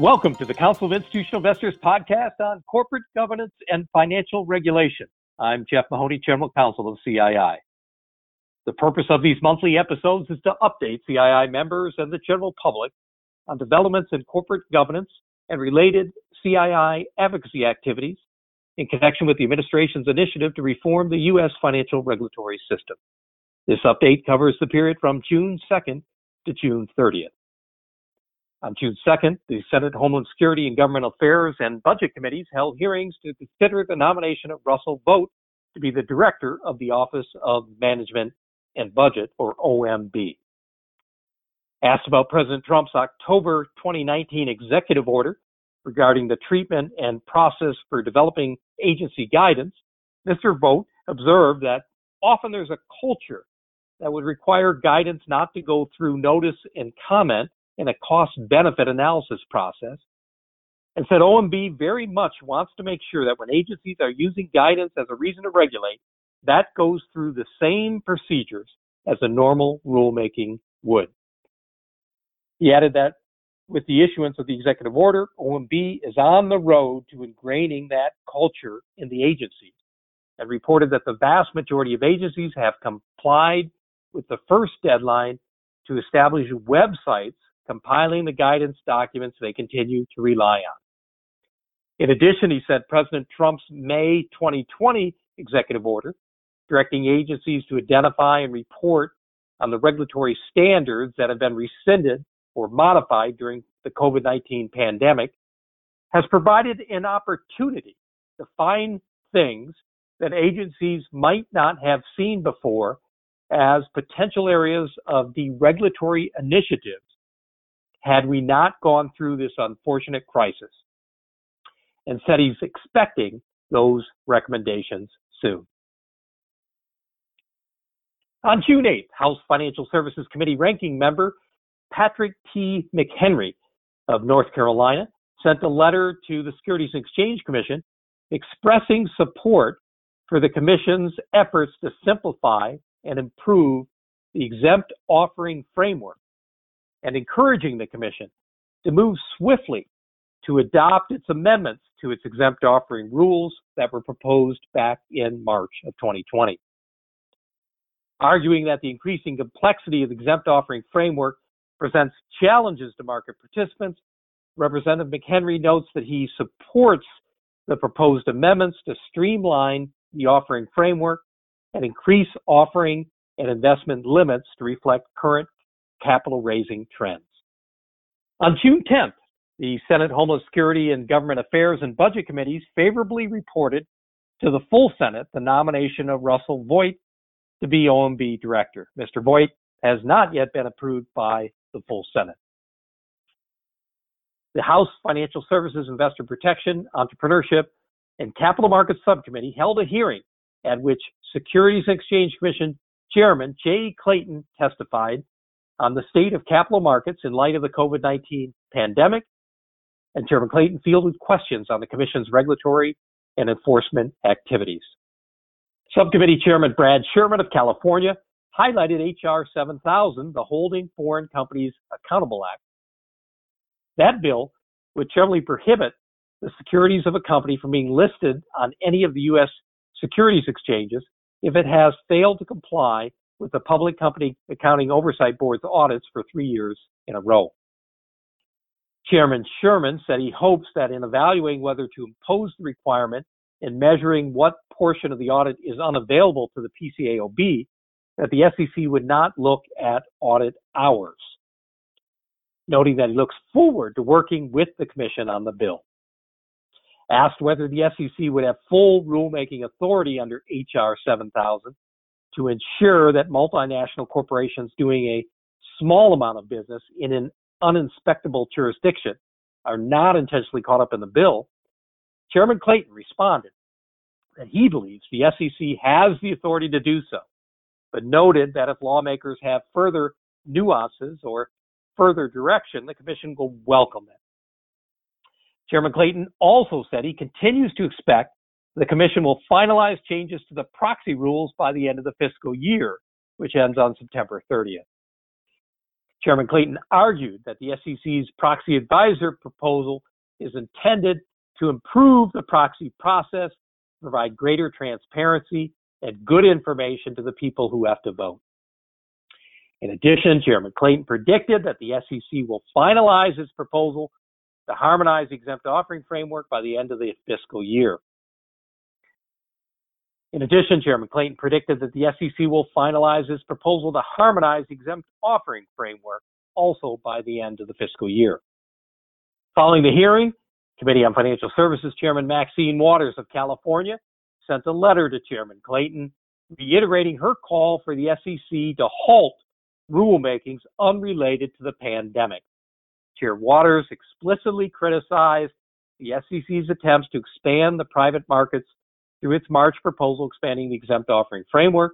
Welcome to the Council of Institutional Investors podcast on corporate governance and financial regulation. I'm Jeff Mahoney, General Counsel of CII. The purpose of these monthly episodes is to update CII members and the general public on developments in corporate governance and related CII advocacy activities in connection with the administration's initiative to reform the U.S. financial regulatory system. This update covers the period from June 2nd to June 30th. On June 2nd, the Senate Homeland Security and Government Affairs and Budget Committees held hearings to consider the nomination of Russell Vought to be the director of the Office of Management and Budget, or OMB. Asked about President Trump's October 2019 executive order regarding the treatment and process for developing agency guidance, Mr. Vought observed that often there's a culture that would require guidance not to go through notice and comment in a cost benefit analysis process and said OMB very much wants to make sure that when agencies are using guidance as a reason to regulate, that goes through the same procedures as a normal rulemaking would. He added that with the issuance of the executive order, OMB is on the road to ingraining that culture in the agencies and reported that the vast majority of agencies have complied with the first deadline to establish websites compiling the guidance documents they continue to rely on. In addition, he said President Trump's May 2020 executive order directing agencies to identify and report on the regulatory standards that have been rescinded or modified during the COVID 19 pandemic has provided an opportunity to find things that agencies might not have seen before as potential areas of deregulatory initiatives had we not gone through this unfortunate crisis, and said he's expecting those recommendations soon. On June 8th, House Financial Services Committee ranking member Patrick T. McHenry of North Carolina sent a letter to the Securities and Exchange Commission expressing support for the Commission's efforts to simplify and improve the exempt offering framework and encouraging the Commission to move swiftly to adopt its amendments to its exempt offering rules that were proposed back in March of 2020. Arguing that the increasing complexity of the exempt offering framework presents challenges to market participants, Representative McHenry notes that he supports the proposed amendments to streamline the offering framework and increase offering and investment limits to reflect current capital raising trends. On June 10th, the Senate Homeland Security and Government Affairs and Budget Committees favorably reported to the full Senate the nomination of Russell Vought to be OMB director. Mr. Vought has not yet been approved by the full Senate. The House Financial Services Investor Protection, Entrepreneurship, and Capital Markets Subcommittee held a hearing at which Securities and Exchange Commission Chairman Jay Clayton testified on the state of capital markets in light of the COVID 19 pandemic, and Chairman Clayton fielded questions on the Commission's regulatory and enforcement activities. Subcommittee Chairman Brad Sherman of California highlighted H.R. 7000, the Holding Foreign Companies Accountable Act. That bill would generally prohibit the securities of a company from being listed on any of the U.S. securities exchanges if it has failed to comply with the Public Company Accounting Oversight Board's audits for three years in a row. Chairman Sherman said he hopes that in evaluating whether to impose the requirement and measuring what portion of the audit is unavailable to the PCAOB, that the SEC would not look at audit hours, noting that he looks forward to working with the Commission on the bill. Asked whether the SEC would have full rulemaking authority under H.R. 7000, to ensure that multinational corporations doing a small amount of business in an uninspectable jurisdiction are not intentionally caught up in the bill, Chairman Clayton responded that he believes the SEC has the authority to do so, but noted that if lawmakers have further nuances or further direction, the Commission will welcome it. Chairman Clayton also said he continues to expect the Commission will finalize changes to the proxy rules by the end of the fiscal year, which ends on September 30th. Chairman Clayton argued that the SEC's proxy advisor proposal is intended to improve the proxy process, provide greater transparency, and good information to the people who have to vote. In addition, Chairman Clayton predicted that the SEC will finalize its proposal to harmonize the exempt offering framework by the end of the fiscal year. In addition, Chairman Clayton predicted that the SEC will finalize its proposal to harmonize the exempt offering framework also by the end of the fiscal year. Following the hearing, Committee on Financial Services Chairman Maxine Waters of California sent a letter to Chairman Clayton reiterating her call for the SEC to halt rulemakings unrelated to the pandemic. Chair Waters explicitly criticized the SEC's attempts to expand the private markets through its March proposal expanding the exempt offering framework.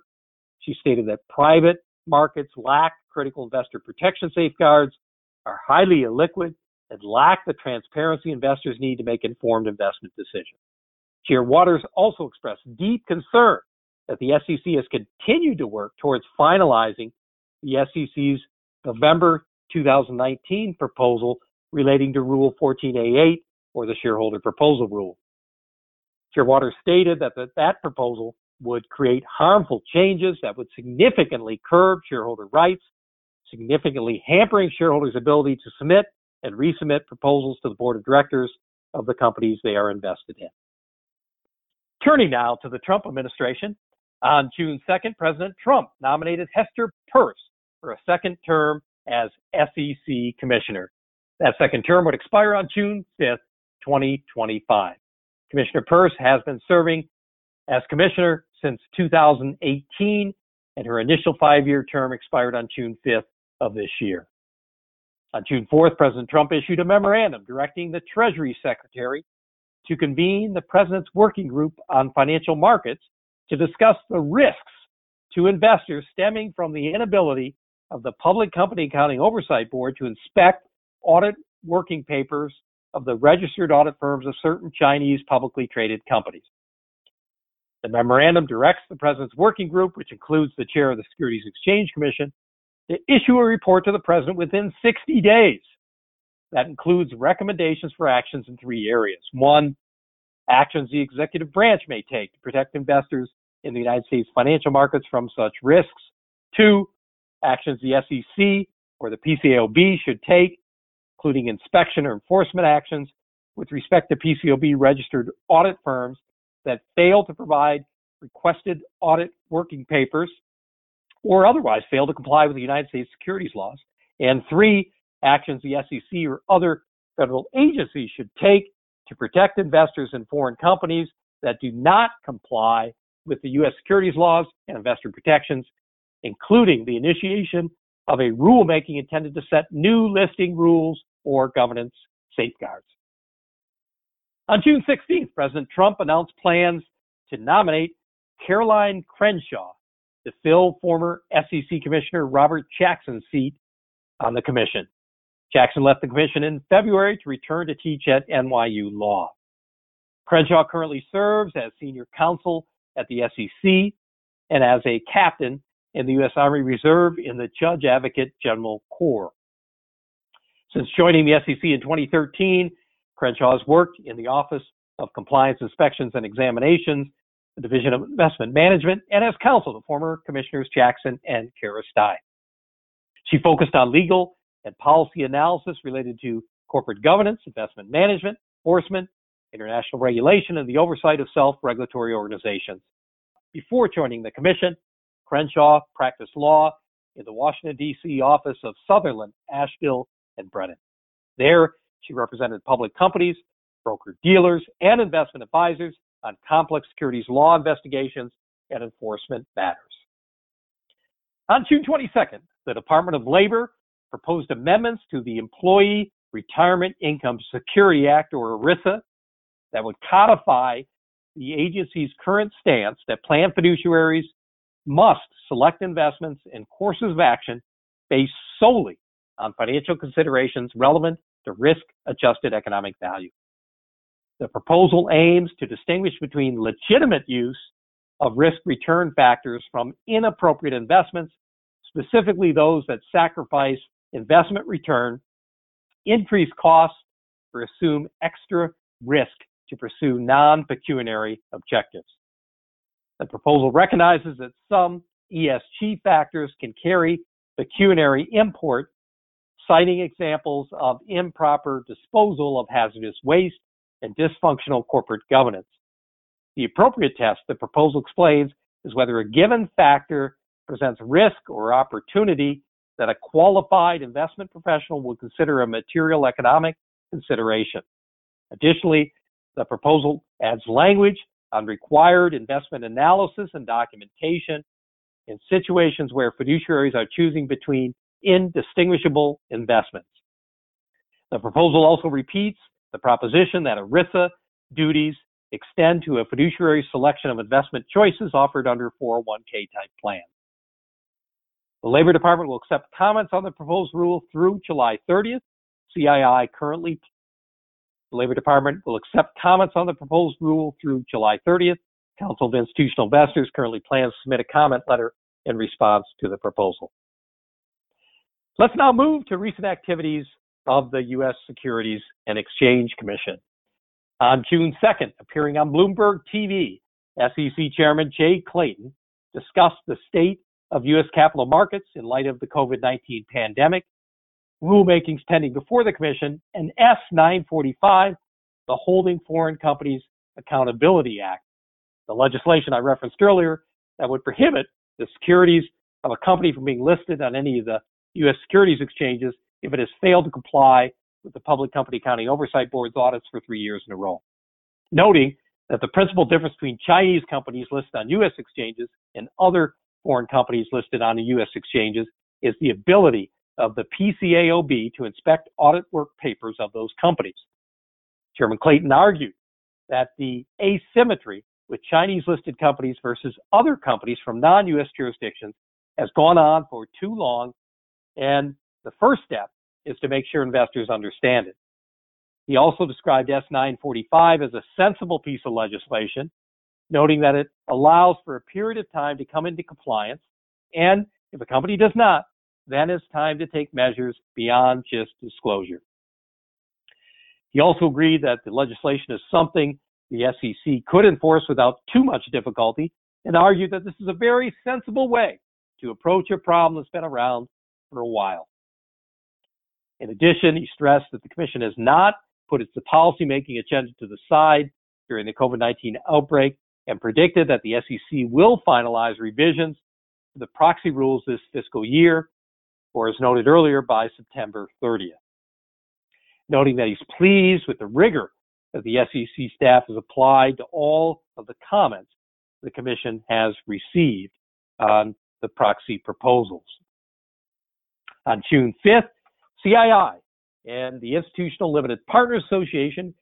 She stated that private markets lack critical investor protection safeguards, are highly illiquid, and lack the transparency investors need to make informed investment decisions. Chair Waters also expressed deep concern that the SEC has continued to work towards finalizing the SEC's November 2019 proposal relating to Rule 14a8 or the shareholder proposal rule. Chair Waters stated that the, that proposal would create harmful changes that would significantly curb shareholder rights, significantly hampering shareholders' ability to submit and resubmit proposals to the board of directors of the companies they are invested in. Turning now to the Trump administration, on June 2nd, President Trump nominated Hester Peirce for a second term as SEC Commissioner. That second term would expire on June 5th, 2025. Commissioner Peirce has been serving as Commissioner since 2018, and her initial five year term expired on June 5th of this year. On June 4th, President Trump issued a memorandum directing the Treasury Secretary to convene the President's Working Group on Financial Markets to discuss the risks to investors stemming from the inability of the Public Company Accounting Oversight Board to inspect audit working papers of the registered audit firms of certain Chinese publicly traded companies. The memorandum directs the President's Working Group, which includes the chair of the Securities Exchange Commission, to issue a report to the President within 60 days. That includes recommendations for actions in three areas. One, actions the executive branch may take to protect investors in the United States financial markets from such risks. Two, actions the SEC or the PCAOB should take, including inspection or enforcement actions with respect to PCAOB registered audit firms that fail to provide requested audit working papers or otherwise fail to comply with the United States securities laws. And three, actions the SEC or other federal agencies should take to protect investors in foreign companies that do not comply with the U.S. securities laws and investor protections, including the initiation of a rulemaking intended to set new listing rules or governance safeguards. On June 16th, President Trump announced plans to nominate Caroline Crenshaw to fill former SEC Commissioner Robert Jackson's seat on the commission. Jackson left the commission in February to return to teach at NYU Law. Crenshaw currently serves as senior counsel at the SEC and as a captain in the U.S. Army Reserve in the Judge Advocate General Corps. Since joining the SEC in 2013, Crenshaw has worked in the Office of Compliance Inspections and Examinations, the Division of Investment Management, and as counsel to former Commissioners Jackson and Kara Stein. She focused on legal and policy analysis related to corporate governance, investment management, enforcement, international regulation, and the oversight of self regulatory organizations. Before joining the Commission, Crenshaw practiced law in the Washington, D.C. office of Sutherland, Asbill, and Brennan. There, she represented public companies, broker dealers, and investment advisors on complex securities law investigations and enforcement matters. On June 22nd, the Department of Labor proposed amendments to the Employee Retirement Income Security Act, or ERISA, that would codify the agency's current stance that plan fiduciaries must select investments and courses of action based solely on financial considerations relevant to risk adjusted economic value. The proposal aims to distinguish between legitimate use of risk return factors from inappropriate investments, specifically those that sacrifice investment return, increase costs, or assume extra risk to pursue non pecuniary objectives. The proposal recognizes that some ESG factors can carry pecuniary import, citing examples of improper disposal of hazardous waste and dysfunctional corporate governance. The appropriate test, the proposal explains, is whether a given factor presents risk or opportunity that a qualified investment professional will consider a material economic consideration. Additionally, the proposal adds language on required investment analysis and documentation in situations where fiduciaries are choosing between indistinguishable investments. The proposal also repeats the proposition that ERISA duties extend to a fiduciary selection of investment choices offered under 401k type plans. The Labor Department will accept comments on the proposed rule through July 30th. CII currently, the Labor Department will accept comments on the proposed rule through July 30th. Council of Institutional Investors currently plans to submit a comment letter in response to the proposal. Let's now move to recent activities of the U.S. Securities and Exchange Commission. On June 2nd, appearing on Bloomberg TV, SEC Chairman Jay Clayton discussed the state of U.S. capital markets in light of the COVID 19 pandemic, rulemakings pending before the Commission, and S 945, the Holding Foreign Companies Accountability Act, the legislation I referenced earlier that would prohibit the securities of a company from being listed on any of the U.S. securities exchanges if it has failed to comply with the Public Company Accounting Oversight Board's audits for three years in a row. Noting that the principal difference between Chinese companies listed on U.S. exchanges and other foreign companies listed on the U.S. exchanges is the ability of the PCAOB to inspect audit work papers of those companies. Chairman Clayton argued that the asymmetry with Chinese listed companies versus other companies from non US jurisdictions has gone on for too long, and the first step is to make sure investors understand it. He also described S 945 as a sensible piece of legislation, noting that it allows for a period of time to come into compliance, and if a company does not, then it's time to take measures beyond just disclosure. He also agreed that the legislation is something the SEC could enforce without too much difficulty and argued that this is a very sensible way to approach a problem that's been around for a while. In addition, he stressed that the Commission has not put its policymaking agenda to the side during the COVID 19 outbreak and predicted that the SEC will finalize revisions to the proxy rules this fiscal year, or as noted earlier, by September 30th. Noting that he's pleased with the rigor that the SEC staff has applied to all of the comments the Commission has received on the proxy proposals. On June 5th, CII and the Institutional Limited Partners Association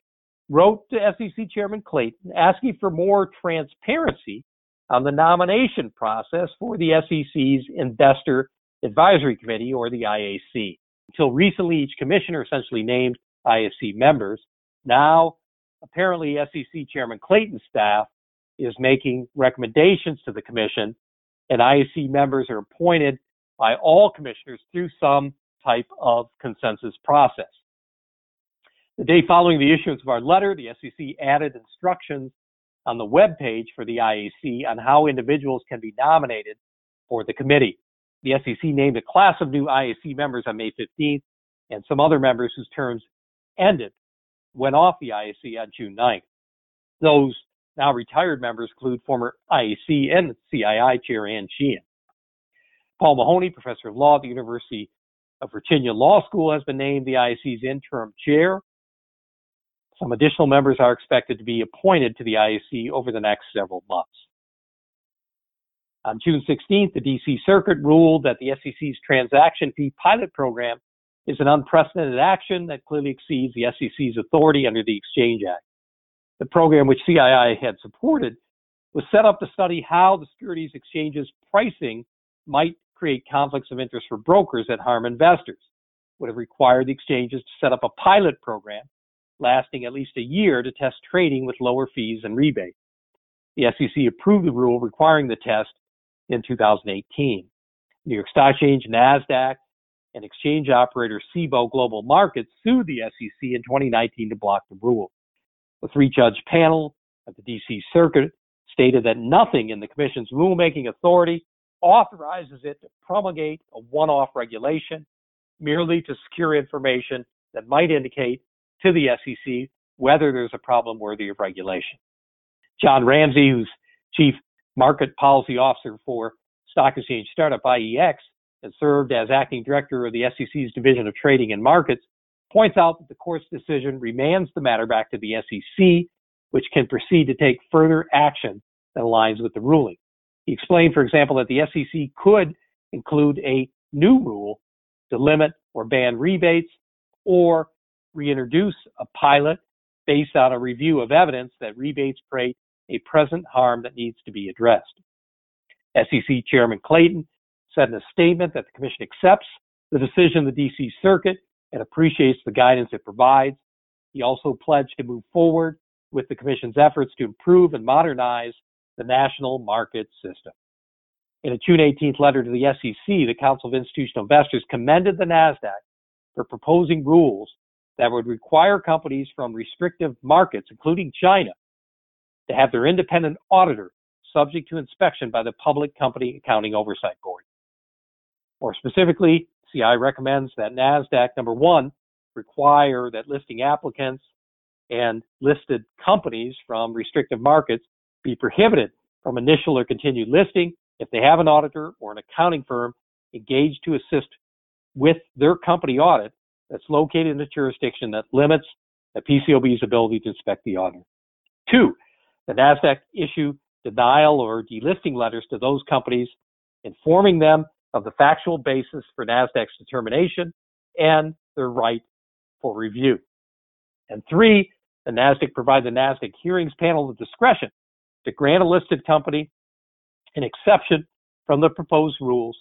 wrote to SEC Chairman Clayton asking for more transparency on the nomination process for the SEC's Investor Advisory Committee, or the IAC. Until recently, each commissioner essentially named IAC members. Now, apparently, SEC Chairman Clayton's staff is making recommendations to the commission, and IAC members are appointed by all commissioners through some type of consensus process. The day following the issuance of our letter, the SEC added instructions on the web page for the IAC on how individuals can be nominated for the committee. The SEC named a class of new IAC members on May 15th, and some other members whose terms ended went off the IAC on June 9th. Those now retired members include former IAC and CII Chair Ann Sheehan. Paul Mahoney, professor of law at the University of Virginia Law School has been named the IAC's interim chair. Some additional members are expected to be appointed to the IAC over the next several months. On June 16th, the DC Circuit ruled that the SEC's transaction fee pilot program is an unprecedented action that clearly exceeds the SEC's authority under the Exchange Act. The program, which CII had supported, was set up to study how the securities exchange's pricing might create conflicts of interest for brokers that harm investors, It would have required the exchanges to set up a pilot program lasting at least a year to test trading with lower fees and rebates. The SEC approved the rule requiring the test in 2018. New York Stock Exchange, NASDAQ, and exchange operator Cboe Global Markets sued the SEC in 2019 to block the rule. The three judge panel at the DC Circuit stated that nothing in the Commission's rulemaking authority authorizes it to promulgate a one off regulation merely to secure information that might indicate to the SEC whether there's a problem worthy of regulation. John Ramsey, who's Chief Market Policy Officer for Stock Exchange Startup IEX and served as acting director of the SEC's Division of Trading and Markets, points out that the court's decision remands the matter back to the SEC, which can proceed to take further action that aligns with the ruling. He explained, for example, that the SEC could include a new rule to limit or ban rebates or reintroduce a pilot based on a review of evidence that rebates create a present harm that needs to be addressed. SEC Chairman Clayton said in a statement that the Commission accepts the decision of the DC Circuit and appreciates the guidance it provides. He also pledged to move forward with the Commission's efforts to improve and modernize the national market system. In a June 18th letter to the SEC, the Council of Institutional Investors commended the NASDAQ for proposing rules that would require companies from restrictive markets, including China, to have their independent auditor subject to inspection by the Public Company Accounting Oversight Board. More specifically, CII recommends that NASDAQ, number one, require that listing applicants and listed companies from restrictive markets be prohibited from initial or continued listing if they have an auditor or an accounting firm engaged to assist with their company audit that's located in a jurisdiction that limits the PCAOB's ability to inspect the auditor. Two, the NASDAQ issue denial or delisting letters to those companies, informing them of the factual basis for NASDAQ's determination and their right for review. And three, the NASDAQ provide the NASDAQ hearings panel the discretion to grant a listed company an exception from the proposed rules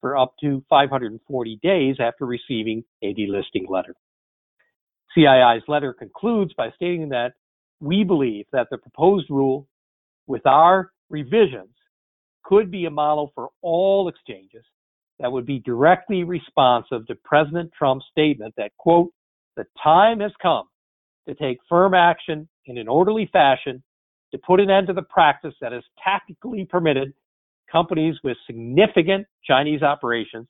for up to 540 days after receiving a delisting letter. CII's letter concludes by stating that we believe that the proposed rule with our revisions could be a model for all exchanges that would be directly responsive to President Trump's statement that, quote, the time has come to take firm action in an orderly fashion to put an end to the practice that has tactically permitted companies with significant Chinese operations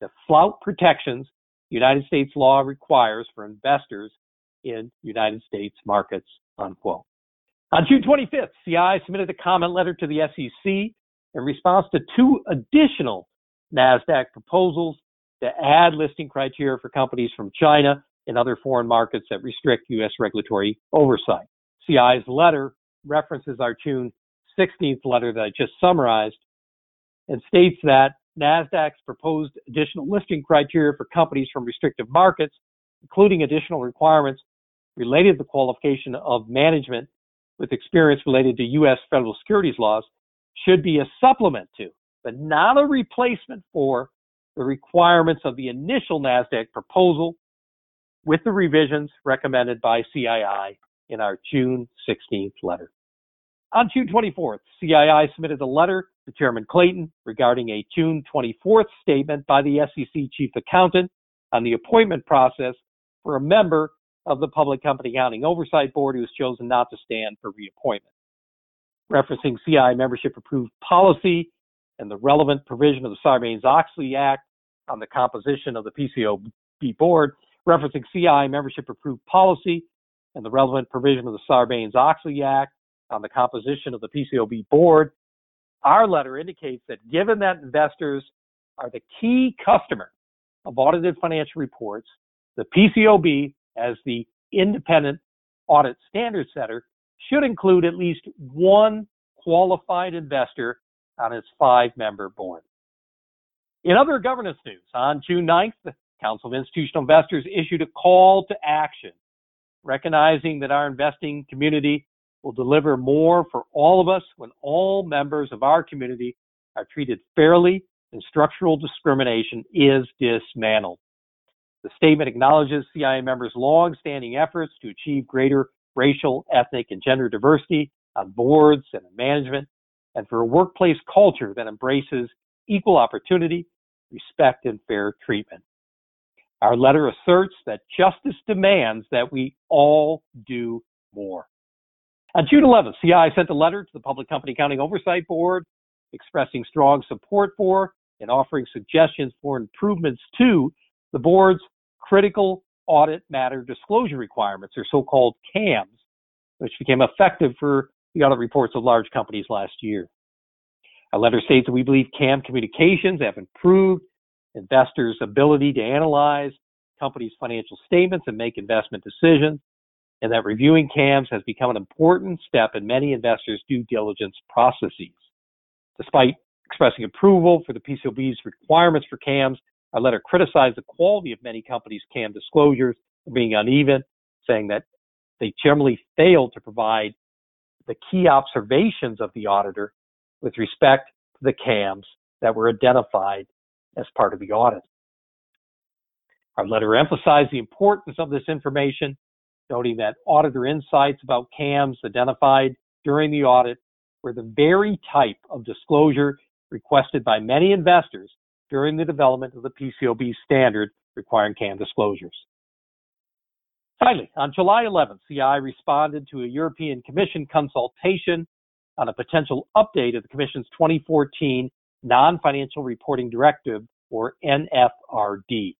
to flout protections United States law requires for investors in United States markets, unquote. On June 25th, CII submitted a comment letter to the SEC in response to two additional NASDAQ proposals to add listing criteria for companies from China and other foreign markets that restrict U.S. regulatory oversight. CII's letter references our June 16th letter that I just summarized and states that NASDAQ's proposed additional listing criteria for companies from restrictive markets, including additional requirements related to the qualification of management with experience related to U.S. federal securities laws, should be a supplement to, but not a replacement for, the requirements of the initial NASDAQ proposal with the revisions recommended by CII in our June 16th letter. On June 24th, CII submitted a letter to Chairman Clayton regarding a June 24th statement by the SEC Chief Accountant on the appointment process for a member of the Public Company Accounting Oversight Board who has chosen not to stand for reappointment. Referencing CII membership approved policy and the relevant provision of the Sarbanes-Oxley Act on the composition of the PCAOB board, referencing CII membership approved policy and the relevant provision of the Sarbanes-Oxley Act on the composition of the PCAOB board, our letter indicates that given that investors are the key customer of audited financial reports, the PCAOB, as the independent audit standard setter, should include at least one qualified investor on its five member board. In other governance news, on June 9th, the Council of Institutional Investors issued a call to action, recognizing that our investing community will deliver more for all of us when all members of our community are treated fairly and structural discrimination is dismantled. The statement acknowledges CII members' long-standing efforts to achieve greater racial, ethnic, and gender diversity on boards and in management, and for a workplace culture that embraces equal opportunity, respect, and fair treatment. Our letter asserts that justice demands that we all do more. On June 11th, CII sent a letter to the Public Company Accounting Oversight Board expressing strong support for and offering suggestions for improvements to the board's critical audit matter disclosure requirements, or so-called CAMs, which became effective for the audit reports of large companies last year. Our letter states that we believe CAM communications have improved investors' ability to analyze companies' financial statements and make investment decisions, and that reviewing CAMs has become an important step in many investors' due diligence processes. Despite expressing approval for the PCAOB's requirements for CAMs, our letter criticized the quality of many companies' CAM disclosures being uneven, saying that they generally failed to provide the key observations of the auditor with respect to the CAMs that were identified as part of the audit. Our letter emphasized the importance of this information, noting that auditor insights about CAMs identified during the audit were the very type of disclosure requested by many investors during the development of the PCAOB standard requiring CAM disclosures. Finally, on July 11th, CII responded to a European Commission consultation on a potential update of the Commission's 2014 Non-Financial Reporting Directive, or NFRD.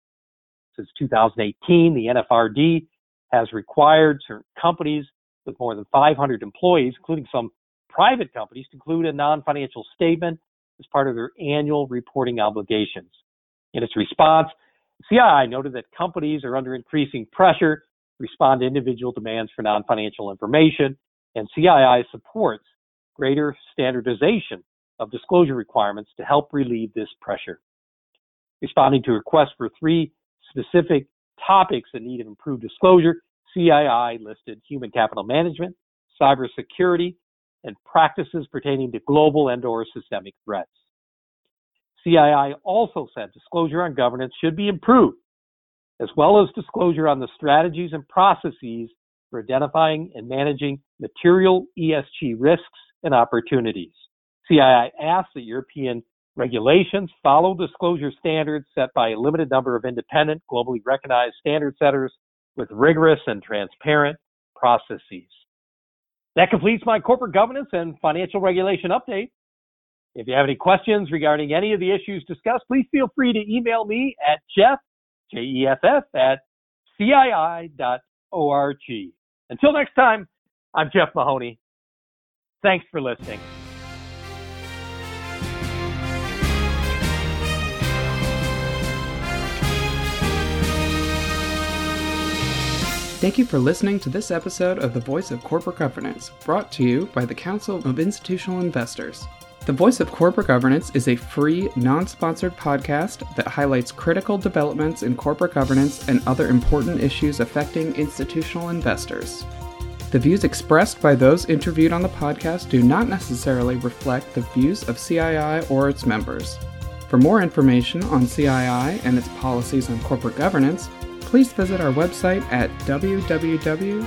Since 2018, the NFRD has required certain companies with more than 500 employees, including some private companies, to include a non-financial statement as part of their annual reporting obligations. In its response, CII noted that companies are under increasing pressure to respond to individual demands for non-financial information, and CII supports greater standardization of disclosure requirements to help relieve this pressure. Responding to requests for three specific topics that need of improved disclosure, CII listed human capital management, cybersecurity, and practices pertaining to global and or systemic threats. CII also said disclosure on governance should be improved, as well as disclosure on the strategies and processes for identifying and managing material ESG risks and opportunities. CII asked that European regulations follow disclosure standards set by a limited number of independent, globally recognized standard setters with rigorous and transparent processes. That completes my corporate governance and financial regulation update. If you have any questions regarding any of the issues discussed, please feel free to email me at jeff, J-E-F-F, at cii.org. Until next time, I'm Jeff Mahoney. Thanks for listening. Thank you for listening to this episode of The Voice of Corporate Governance, brought to you by the Council of Institutional Investors. The Voice of Corporate Governance is a free, non sponsored podcast that highlights critical developments in corporate governance and other important issues affecting institutional investors. The views expressed by those interviewed on the podcast do not necessarily reflect the views of CII or its members. For more information on CII and its policies on corporate governance, please visit our website at www.cii.org.